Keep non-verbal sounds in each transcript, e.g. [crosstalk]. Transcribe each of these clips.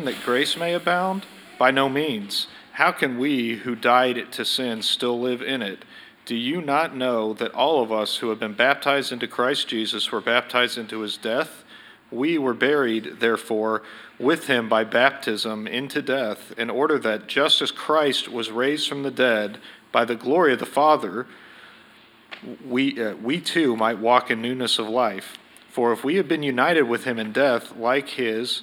sin that grace may abound? By no means. How can we who died to sin still live in it? Do you not know that all of us who have been baptized into Christ Jesus were baptized into his death? We were buried, therefore, with him by baptism into death, in order that just as Christ was raised from the dead by the glory of the Father, we, uh, we too might walk in newness of life. For if we have been united with him in death like his,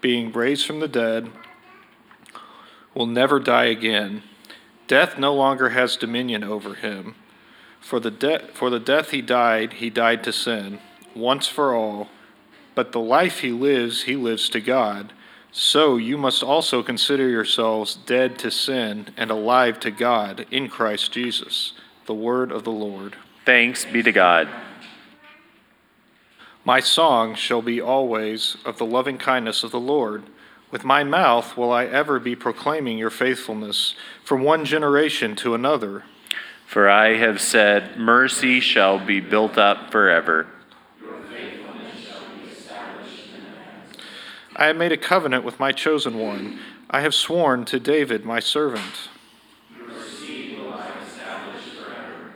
being raised from the dead, will never die again. Death no longer has dominion over him. For the, de- for the death he died, he died to sin, once for all but the life he lives, he lives to God. So you must also consider yourselves dead to sin and alive to God in Christ Jesus. The word of the Lord. Thanks be to God. My song shall be always of the loving kindness of the Lord. With my mouth will I ever be proclaiming your faithfulness from one generation to another. For I have said, Mercy shall be built up forever. I have made a covenant with my chosen one. I have sworn to David, my servant. Your seed will I establish forever,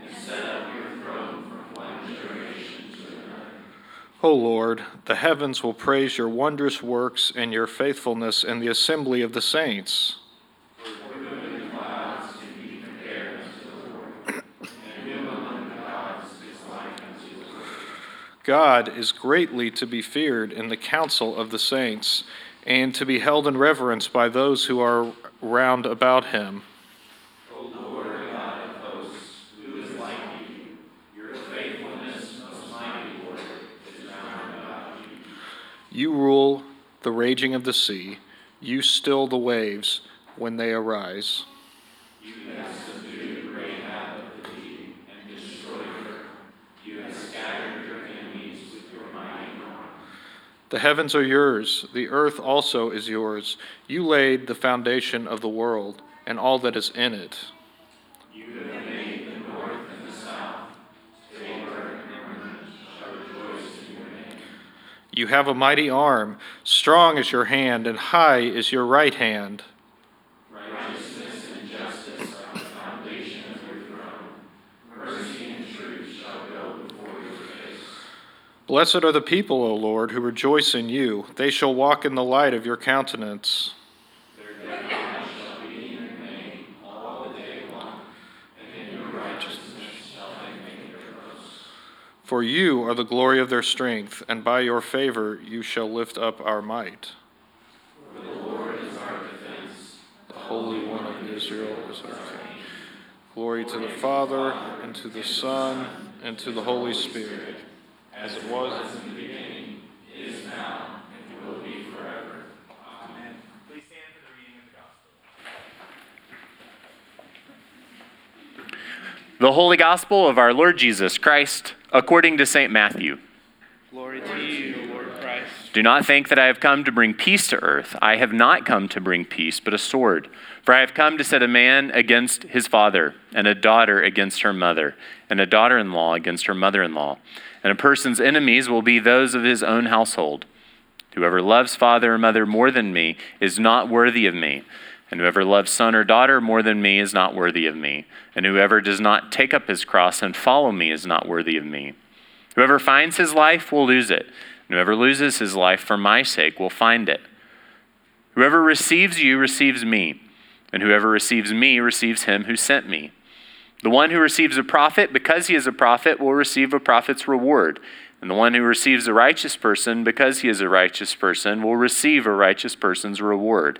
and set up your throne from one generation to another. O Lord, the heavens will praise your wondrous works and your faithfulness in the assembly of the saints. [coughs] God is greatly to be feared in the council of the saints, and to be held in reverence by those who are round about him. O Lord God of hosts, who is like you? Your faithfulness, most mighty Lord, is round about you. You rule the raging of the sea, you still the waves when they arise. You have subdued Rahab of the deep and destroyed her. You have scattered your enemies with your mighty arm. The heavens are yours, the earth also is yours. You laid the foundation of the world and all that is in it. You have a mighty arm, strong is your hand, and high is your right hand. Righteousness and justice are the foundation of your throne. Mercy and truth shall go before your face. Blessed are the people, O Lord, who rejoice in you. They shall walk in the light of your countenance. Their God shall be in your name all the day long, and in your righteousness shall they make their boast. For you are the glory of their strength, and by your favor you shall lift up our might. For the Lord is our defense. The Holy One of Israel is our King. Glory to the Father, and to the Son, and to the Holy Spirit, as it was in the beginning, is now, and will be forever. Amen. Please stand for the reading of the gospel. The Holy Gospel of our Lord Jesus Christ, according to St. Matthew. Glory to you, Lord Christ. Do not think that I have come to bring peace to earth. I have not come to bring peace, but a sword. For I have come to set a man against his father, and a daughter against her mother, and a daughter in law against her mother in law. And a person's enemies will be those of his own household. Whoever loves father or mother more than me is not worthy of me. And whoever loves son or daughter more than me is not worthy of me. And whoever does not take up his cross and follow me is not worthy of me. Whoever finds his life will lose it. And whoever loses his life for my sake will find it. Whoever receives you receives me. And whoever receives me receives him who sent me. The one who receives a prophet because he is a prophet will receive a prophet's reward. And the one who receives a righteous person because he is a righteous person will receive a righteous person's reward.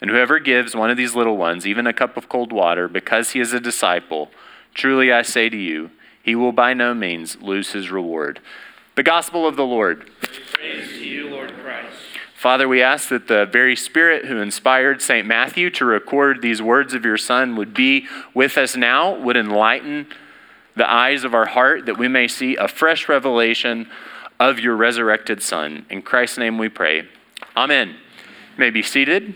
And whoever gives one of these little ones even a cup of cold water because he is a disciple, truly I say to you, he will by no means lose his reward. The Gospel of the Lord. Praise to you, Lord Christ. Father, we ask that the very Spirit who inspired St. Matthew to record these words of your Son would be with us now, would enlighten the eyes of our heart that we may see a fresh revelation of your resurrected Son. In Christ's name we pray. Amen. You may be seated.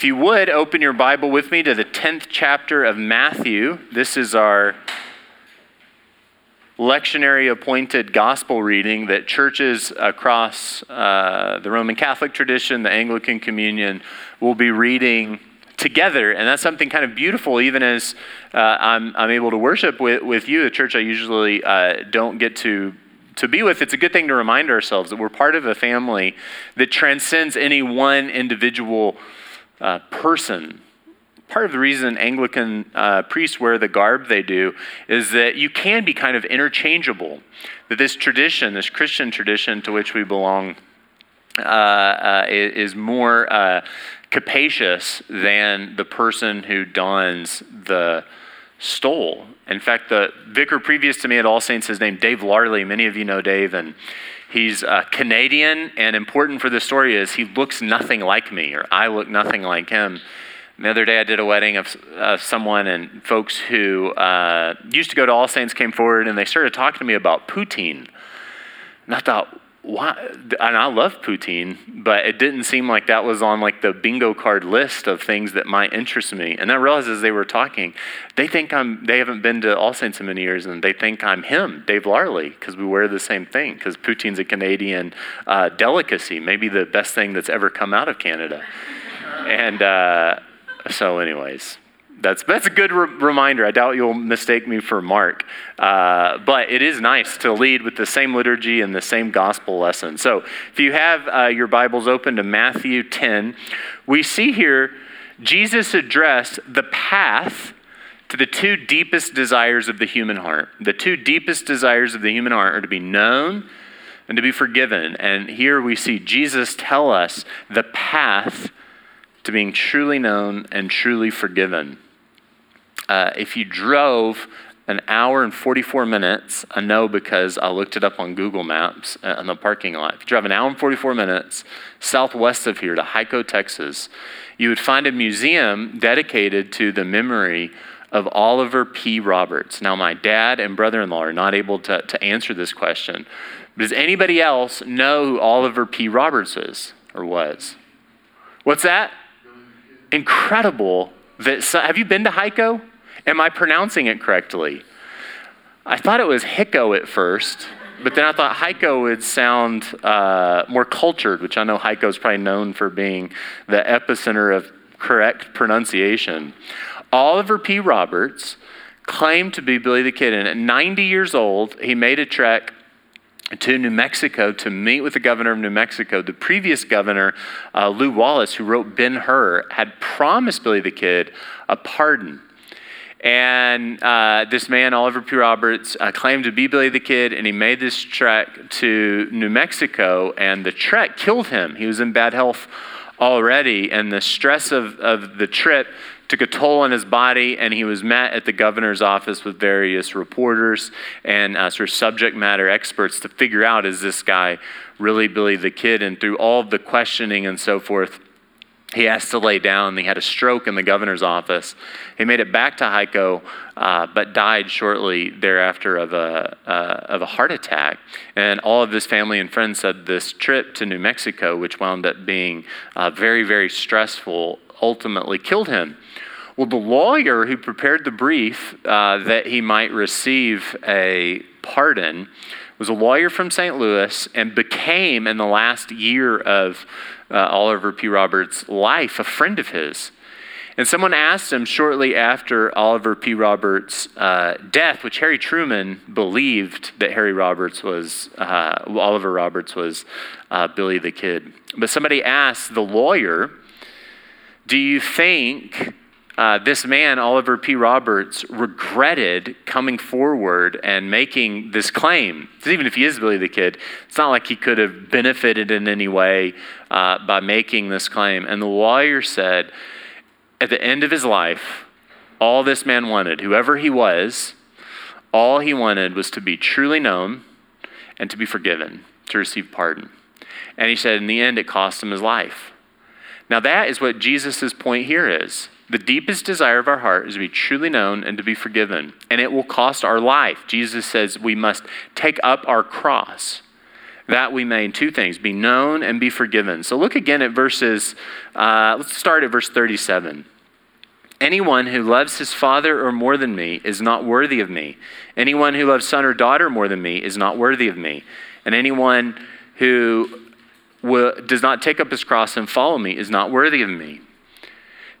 If you would, open your Bible with me to the 10th chapter of Matthew. This is our lectionary appointed gospel reading that churches across uh, the Roman Catholic tradition, the Anglican Communion, will be reading together. And that's something kind of beautiful, even as uh, I'm, I'm able to worship with, with you, the church I usually uh, don't get to. To be with, it's a good thing to remind ourselves that we're part of a family that transcends any one individual uh, person part of the reason Anglican uh, priests wear the garb they do is that you can be kind of interchangeable. That this tradition, this Christian tradition to which we belong, uh, uh, is more uh, capacious than the person who dons the stole. In fact, the vicar previous to me at All Saints is named Dave Larley. Many of you know Dave, and he's uh, Canadian. And important for the story is he looks nothing like me, or I look nothing like him. The other day, I did a wedding of someone, and folks who uh, used to go to All Saints came forward and they started talking to me about poutine. And I thought, why? And I love poutine, but it didn't seem like that was on like the bingo card list of things that might interest me. And I realized as they were talking, they think I'm. They haven't been to All Saints in many years, and they think I'm him, Dave Larley, because we wear the same thing. Because poutine's a Canadian uh, delicacy, maybe the best thing that's ever come out of Canada. And uh, so, anyways, that's that's a good re- reminder. I doubt you'll mistake me for Mark, uh, but it is nice to lead with the same liturgy and the same gospel lesson. So, if you have uh, your Bibles open to Matthew 10, we see here Jesus addressed the path to the two deepest desires of the human heart. The two deepest desires of the human heart are to be known and to be forgiven. And here we see Jesus tell us the path to being truly known and truly forgiven. Uh, if you drove an hour and 44 minutes, I know because I looked it up on Google Maps uh, in the parking lot. If you drive an hour and 44 minutes southwest of here to Hico, Texas, you would find a museum dedicated to the memory of Oliver P. Roberts. Now, my dad and brother in law are not able to, to answer this question. Does anybody else know who Oliver P. Roberts is or was? What's that? incredible that. Have you been to Hico? Am I pronouncing it correctly? I thought it was Hiko at first, but then I thought Heiko would sound uh, more cultured, which I know Heiko is probably known for being the epicenter of correct pronunciation. Oliver P. Roberts claimed to be Billy the Kid, and at 90 years old, he made a trek to New Mexico to meet with the governor of New Mexico. The previous governor, uh, Lew Wallace, who wrote Ben Hur, had promised Billy the Kid a pardon. And uh, this man, Oliver P. Roberts, uh, claimed to be Billy the Kid, and he made this trek to New Mexico, and the trek killed him. He was in bad health already, and the stress of, of the trip took a toll on his body, and he was met at the governor's office with various reporters and uh, sort of subject matter experts to figure out is this guy really Billy the Kid? And through all the questioning and so forth, he has to lay down. He had a stroke in the governor's office. He made it back to Heiko, uh, but died shortly thereafter of a, uh, of a heart attack. And all of his family and friends said this trip to New Mexico, which wound up being uh, very, very stressful, ultimately killed him. Well, the lawyer who prepared the brief uh, that he might receive a pardon was a lawyer from St. Louis and became, in the last year of uh, Oliver P. Roberts' life, a friend of his. And someone asked him shortly after Oliver P. Roberts' uh, death, which Harry Truman believed that Harry Roberts was, uh, Oliver Roberts was uh, Billy the Kid. But somebody asked the lawyer, Do you think uh, this man, Oliver P. Roberts, regretted coming forward and making this claim. Even if he is Billy the Kid, it's not like he could have benefited in any way uh, by making this claim. And the lawyer said, at the end of his life, all this man wanted, whoever he was, all he wanted was to be truly known and to be forgiven to receive pardon. And he said, in the end, it cost him his life. Now, that is what Jesus' point here is. The deepest desire of our heart is to be truly known and to be forgiven, and it will cost our life. Jesus says we must take up our cross that we may, in two things, be known and be forgiven. So look again at verses, uh, let's start at verse 37. Anyone who loves his father or more than me is not worthy of me. Anyone who loves son or daughter more than me is not worthy of me. And anyone who will, does not take up his cross and follow me is not worthy of me.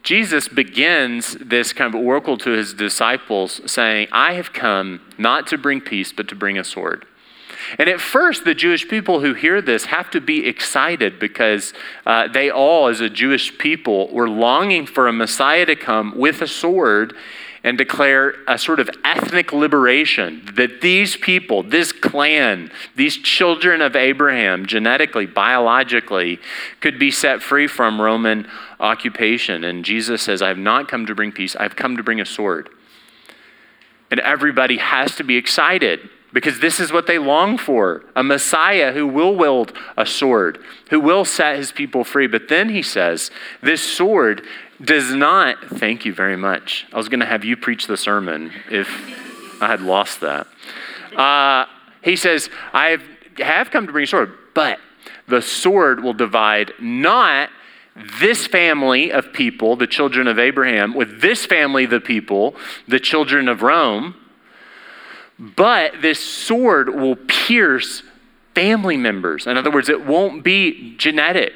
Jesus begins this kind of oracle to his disciples saying, I have come not to bring peace, but to bring a sword. And at first, the Jewish people who hear this have to be excited because uh, they all, as a Jewish people, were longing for a Messiah to come with a sword and declare a sort of ethnic liberation that these people, this clan, these children of Abraham, genetically, biologically, could be set free from Roman occupation. And Jesus says, I have not come to bring peace, I've come to bring a sword. And everybody has to be excited because this is what they long for a Messiah who will wield a sword, who will set his people free. But then he says, This sword does not, thank you very much. I was going to have you preach the sermon if I had lost that. Uh, he says, I have, come to bring a sword, but the sword will divide not this family of people, the children of Abraham, with this family, the people, the children of Rome but this sword will pierce family members. In other words, it won't be genetic.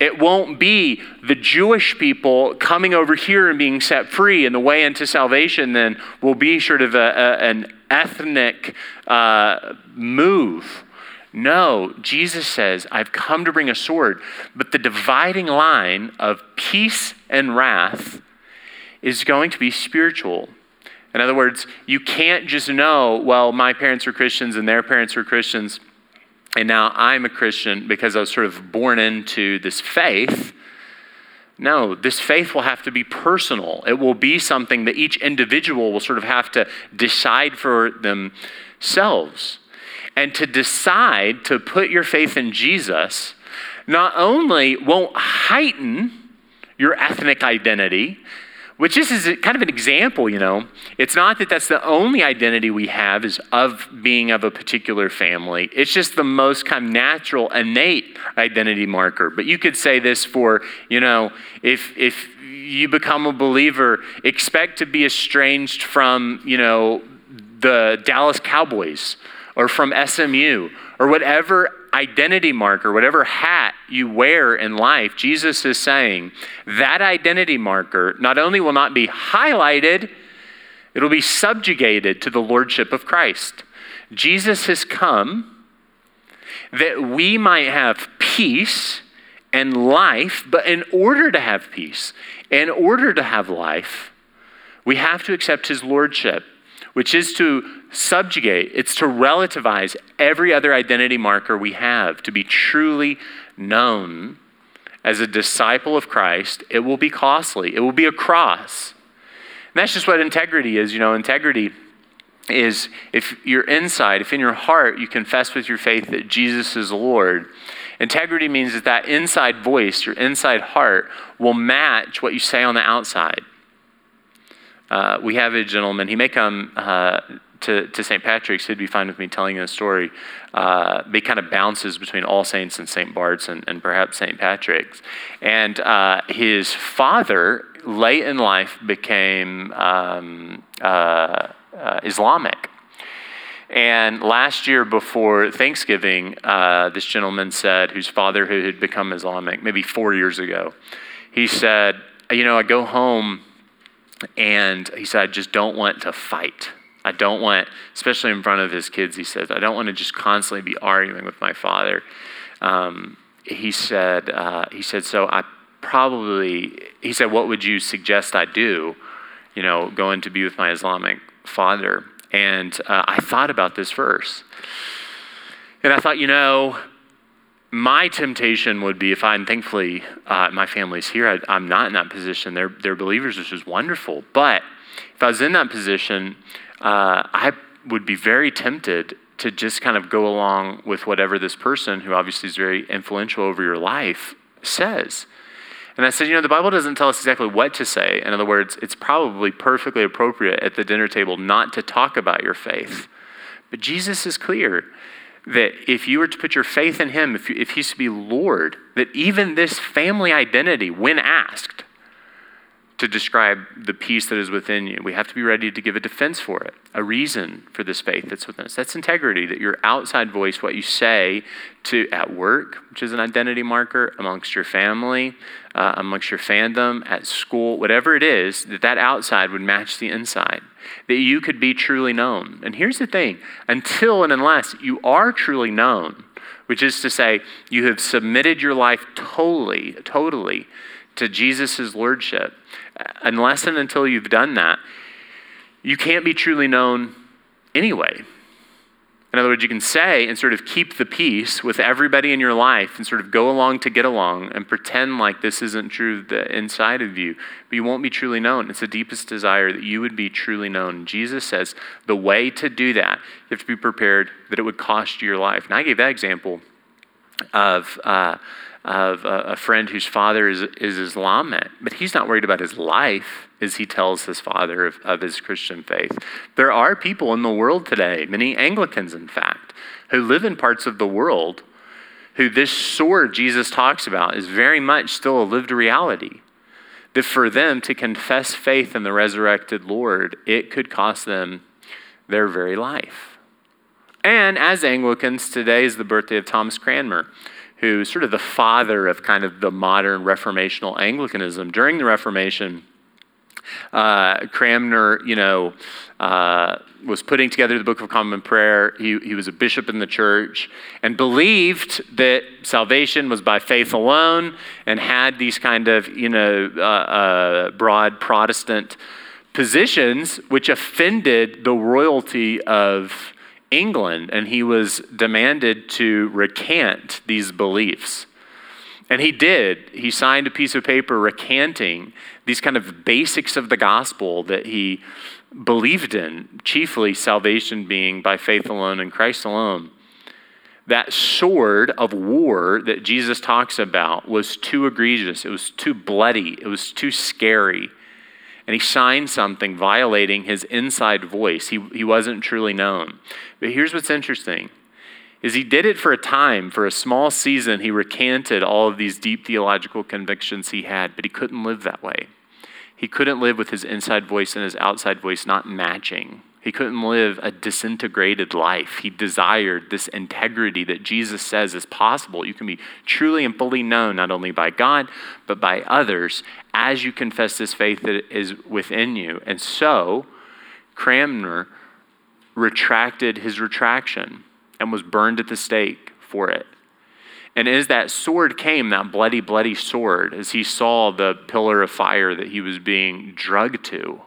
It won't be the Jewish people coming over here and being set free, and the way into salvation then will be sort of a, a, an ethnic uh, move. No, Jesus says, I've come to bring a sword, but the dividing line of peace and wrath is going to be spiritual. In other words, you can't just know, well, my parents were Christians and their parents were Christians, and now I'm a Christian because I was sort of born into this faith. No, this faith will have to be personal. It will be something that each individual will sort of have to decide for themselves. And to decide to put your faith in Jesus not only won't heighten your ethnic identity, which is, is kind of an example, you know. It's not that that's the only identity we have is of being of a particular family. It's just the most kind of natural, innate identity marker. But you could say this for, you know, if if you become a believer, expect to be estranged from, you know, the Dallas Cowboys or from SMU or whatever identity marker, whatever hat you wear in life, Jesus is saying that identity marker not only will not be highlighted, it'll be subjugated to the lordship of Christ. Jesus has come that we might have peace and life, but in order to have peace, in order to have life, we have to accept his lordship, which is to subjugate, it's to relativize every other identity marker we have. To be truly known as a disciple of Christ, it will be costly, it will be a cross. And that's just what integrity is. You know, integrity is if you're inside, if in your heart you confess with your faith that Jesus is Lord, integrity means that that inside voice, your inside heart, will match what you say on the outside. Uh, we have a gentleman, he may come uh, to, to St. Patrick's, he'd be fine with me telling him a story. Uh, he kind of bounces between All Saints and St. Bart's and, and perhaps St. Patrick's. And uh, his father, late in life, became um, uh, uh Islamic. And last year, before Thanksgiving, uh, this gentleman said, whose father who had become Islamic, maybe four years ago, he said, You know, I go home and he said, I just don't want to fight. I don't want, especially in front of his kids, he says, I don't want to just constantly be arguing with my father. Um, he said, uh, he said, so I probably, he said, what would you suggest I do? You know, going to be with my Islamic father. And uh, I thought about this verse. And I thought, you know, my temptation would be if I'm thankfully uh, my family's here, I, am not in that position. They're, they're believers, which is wonderful. But if I was in that position, uh, I would be very tempted to just kind of go along with whatever this person, who obviously is very influential over your life, says. And I said, you know, the Bible doesn't tell us exactly what to say. In other words, it's probably perfectly appropriate at the dinner table not to talk about your faith. But Jesus is clear that if you were to put your faith in him, if, you, if he's to be Lord, that even this family identity, when asked, to describe the peace that is within you. We have to be ready to give a defense for it, a reason for this faith that's within us. That's integrity, that your outside voice, what you say to at work, which is an identity marker, amongst your family, uh, amongst your fandom, at school, whatever it is, that that outside would match the inside, that you could be truly known. And here's the thing until and unless you are truly known, which is to say, you have submitted your life totally, totally to Jesus' lordship, unless and until you've done that, you can't be truly known anyway. In other words, you can say and sort of keep the peace with everybody in your life and sort of go along to get along and pretend like this isn't true the inside of you, but you won't be truly known. It's the deepest desire that you would be truly known. Jesus says the way to do that, you have to be prepared that it would cost you your life. And I gave that example of. Uh, of a, friend whose father is, is Islamic, but he's not worried about his life as he tells his father of, of his Christian faith. There are people in the world today, many Anglicans in fact, who live in parts of the world who this sword Jesus talks about is very much still a lived reality. That for them to confess faith in the resurrected Lord, it could cost them their very life. And as Anglicans, today is the birthday of Thomas Cranmer who's sort of the father of kind of the modern reformational Anglicanism. During the Reformation, uh, Cranmer, you know, uh, was putting together the Book of Common Prayer. He, he was a bishop in the church and believed that salvation was by faith alone and had these kind of, you know, uh, uh broad Protestant positions which offended the royalty of England, and he was demanded to recant these beliefs. And he did. He signed a piece of paper recanting these kind of basics of the gospel that he believed in, chiefly salvation being by faith alone and Christ alone. That sword of war that Jesus talks about was too egregious, it was too bloody, it was too scary and he signed something violating his inside voice. He, he wasn't truly known. But here's what's interesting is he did it for a time, for a small season, he recanted all of these deep theological convictions he had, but he couldn't live that way. He couldn't live with his inside voice and his outside voice not matching. He couldn't live a disintegrated life. He desired this integrity that Jesus says is possible. You can be truly and fully known not only by God, but by others as you confess this faith that is within you. And so, Cranmer retracted his retraction and was burned at the stake for it. And as that sword came, that bloody, bloody sword, as he saw the pillar of fire that he was being drugged to,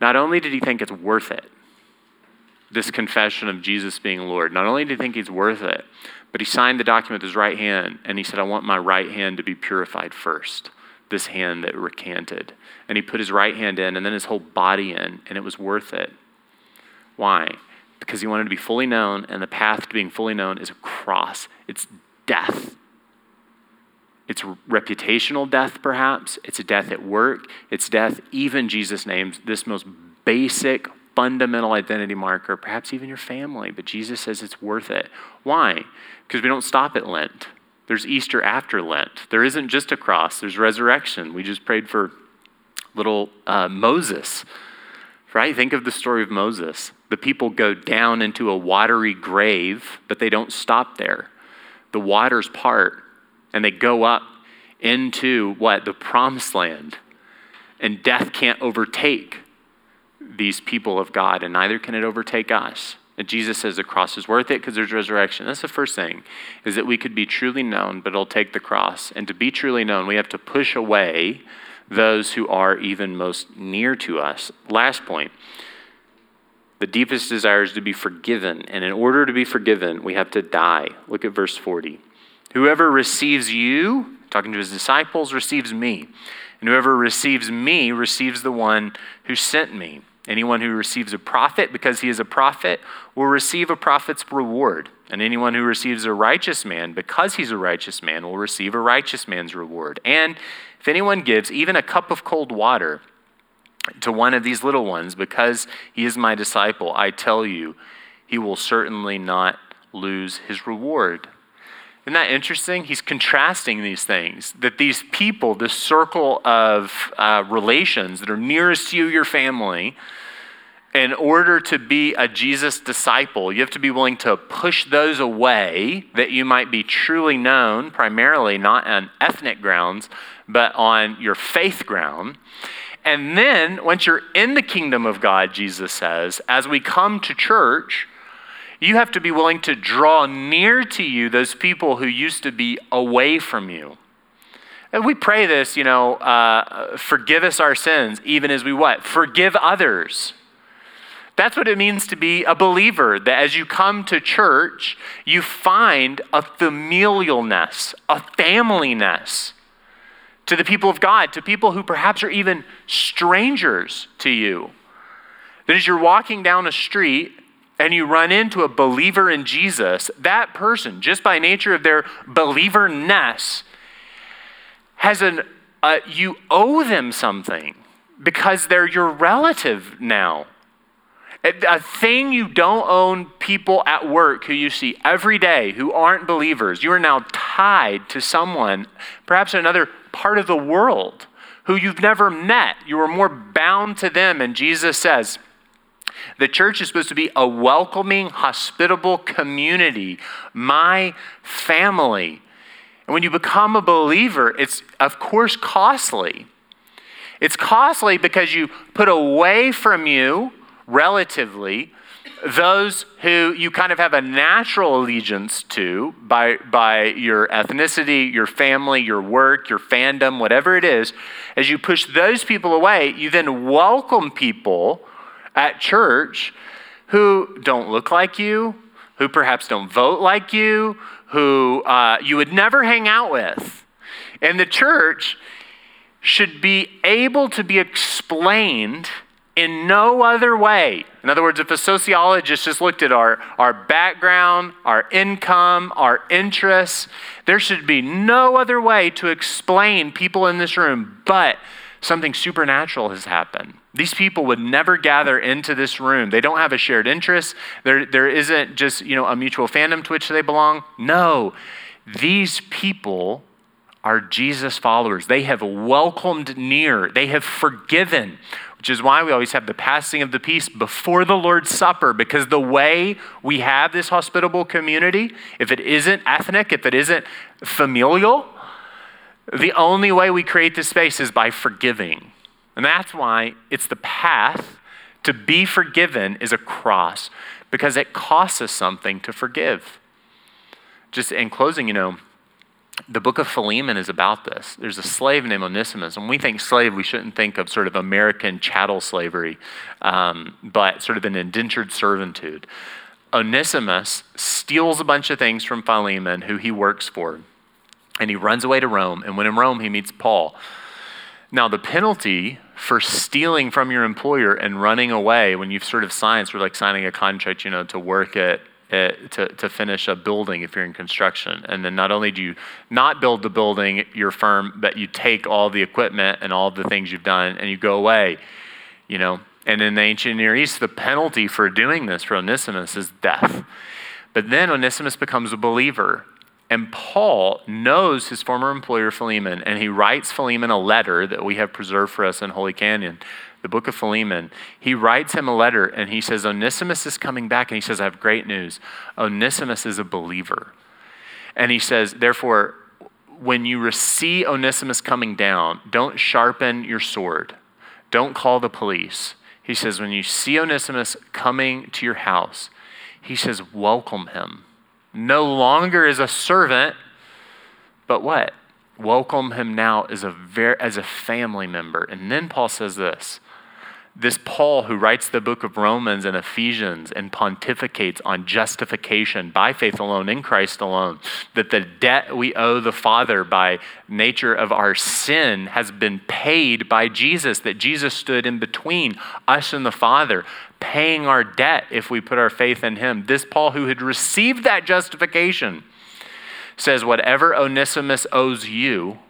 not only did he think it's worth it, this confession of Jesus being Lord. Not only did he think he's worth it, but he signed the document with his right hand and he said, I want my right hand to be purified first, this hand that recanted. And he put his right hand in and then his whole body in, and it was worth it. Why? Because he wanted to be fully known, and the path to being fully known is a cross, it's death. It's reputational death, perhaps. It's a death at work. It's death, even Jesus names this most basic fundamental identity marker, perhaps even your family, but Jesus says it's worth it. Why? Because we don't stop at Lent. There's Easter after Lent. There isn't just a cross, there's resurrection. We just prayed for little uh, Moses, right? Think of the story of Moses. The people go down into a watery grave, but they don't stop there. The waters part, and they go up into what? The promised land. And death can't overtake these people of God, and neither can it overtake us. And Jesus says the cross is worth it because there's resurrection. That's the first thing, is that we could be truly known, but it'll take the cross. And to be truly known, we have to push away those who are even most near to us. Last point the deepest desire is to be forgiven. And in order to be forgiven, we have to die. Look at verse 40. Whoever receives you, talking to his disciples, receives me. And whoever receives me receives the one who sent me. Anyone who receives a prophet because he is a prophet will receive a prophet's reward. And anyone who receives a righteous man because he's a righteous man will receive a righteous man's reward. And if anyone gives even a cup of cold water to one of these little ones because he is my disciple, I tell you, he will certainly not lose his reward. Isn't that interesting? He's contrasting these things. That these people, this circle of uh, relations that are nearest to you, your family, in order to be a Jesus disciple, you have to be willing to push those away that you might be truly known, primarily not on ethnic grounds, but on your faith ground. And then, once you're in the kingdom of God, Jesus says, as we come to church, you have to be willing to draw near to you those people who used to be away from you. And we pray this, you know, uh, forgive us our sins, even as we what? Forgive others. That's what it means to be a believer. That as you come to church, you find a familialness, a familyness to the people of God, to people who perhaps are even strangers to you. That as you're walking down a street and you run into a believer in Jesus, that person, just by nature of their believerness, has an, uh, you owe them something because they're your relative now. A thing you don't own people at work who you see every day who aren't believers. You are now tied to someone, perhaps another part of the world, who you've never met. You are more bound to them. And Jesus says, the church is supposed to be a welcoming, hospitable community, my family. And when you become a believer, it's of course costly. It's costly because you put away from you, relatively, those who you kind of have a natural allegiance to by, by your ethnicity, your family, your work, your fandom, whatever it is, as you push those people away, you then welcome people at church who don't look like you, who perhaps don't vote like you, who uh, you would never hang out with. And the church should be able to be explained in no other way. In other words, if a sociologist just looked at our, our background, our income, our interests, there should be no other way to explain people in this room but something supernatural has happened. These people would never gather into this room. They don't have a shared interest. There, there isn't just you know, a mutual fandom to which they belong. No, these people are Jesus followers. They have welcomed near, they have forgiven, which is why we always have the passing of the peace before the Lord's Supper, because the way we have this hospitable community, if it isn't ethnic, if it isn't familial, the only way we create this space is by forgiving. And that's why it's the path to be forgiven is a cross, because it costs us something to forgive. Just in closing, you know, the book of Philemon is about this. There's a slave named Onesimus. When we think slave, we shouldn't think of sort of American chattel slavery, um, but sort of an indentured servitude. Onesimus steals a bunch of things from Philemon, who he works for, and he runs away to Rome. And when in Rome, he meets Paul. Now, the penalty for stealing from your employer and running away when you've sort of signed, sort of like signing a contract, you know, to work at to, to finish a building if you're in construction. And then not only do you not build the building, your firm, but you take all the equipment and all the things you've done and you go away, you know. And in the ancient Near East, the penalty for doing this for Onesimus is death. But then Onesimus becomes a believer. And Paul knows his former employer, Philemon, and he writes Philemon a letter that we have preserved for us in Holy Canon the book of Philemon, he writes him a letter and he says, Onesimus is coming back. And he says, I have great news. Onesimus is a believer. And he says, therefore, when you see Onesimus coming down, don't sharpen your sword, don't call the police. He says, when you see Onesimus coming to your house, he says, welcome him. No longer as a servant, but what? Welcome him now as a, ver- as a family member. And then Paul says this this Paul, who writes the book of Romans and Ephesians and pontificates on justification by faith alone in Christ alone, that the debt we owe the Father by nature of our sin has been paid by Jesus, that Jesus stood in between us and the Father, paying our debt if we put our faith in Him. This Paul, who had received that justification, says, Whatever Onesimus owes you,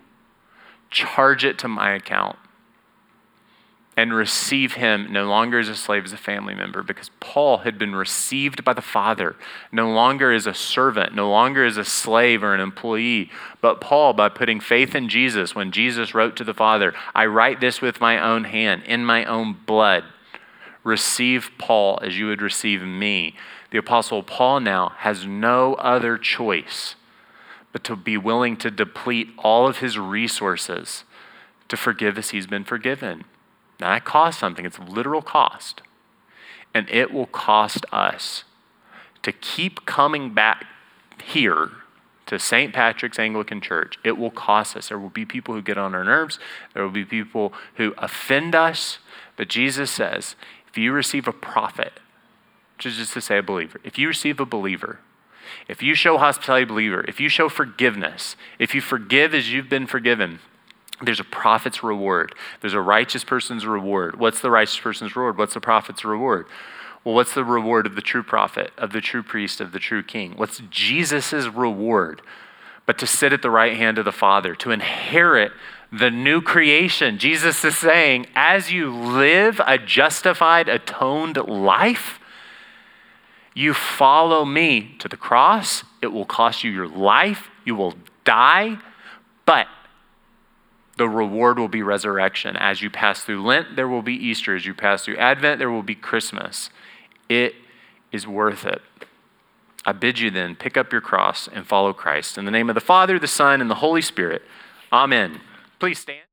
charge it to my account and receive him no longer as a slave, as a family member, because Paul had been received by the Father, no longer as a servant, no longer as a slave or an employee, but Paul, by putting faith in Jesus, when Jesus wrote to the Father, I write this with my own hand, in my own blood. Receive Paul as you would receive me. The Apostle Paul now has no other choice but to be willing to deplete all of his resources to forgive as he's been forgiven. Now, that costs something, it's literal cost. And it will cost us to keep coming back here to St. Patrick's Anglican Church. It will cost us. There will be people who get on our nerves, there will be people who offend us. But Jesus says if you receive a prophet, which is just to say a believer, if you receive a believer, if you show hospitality believer, if you show forgiveness, if you forgive as you've been forgiven, there's a prophet's reward. There's a righteous person's reward. What's the righteous person's reward? What's the prophet's reward? Well, what's the reward of the true prophet, of the true priest, of the true king? What's Jesus' reward? But to sit at the right hand of the Father, to inherit the new creation. Jesus is saying, as you live a justified, atoned life, you follow me to the cross. It will cost you your life. You will die, but the reward will be resurrection. As you pass through Lent, there will be Easter. As you pass through Advent, there will be Christmas. It is worth it. I bid you then pick up your cross and follow Christ. In the name of the Father, the Son, and the Holy Spirit. Amen. Please stand.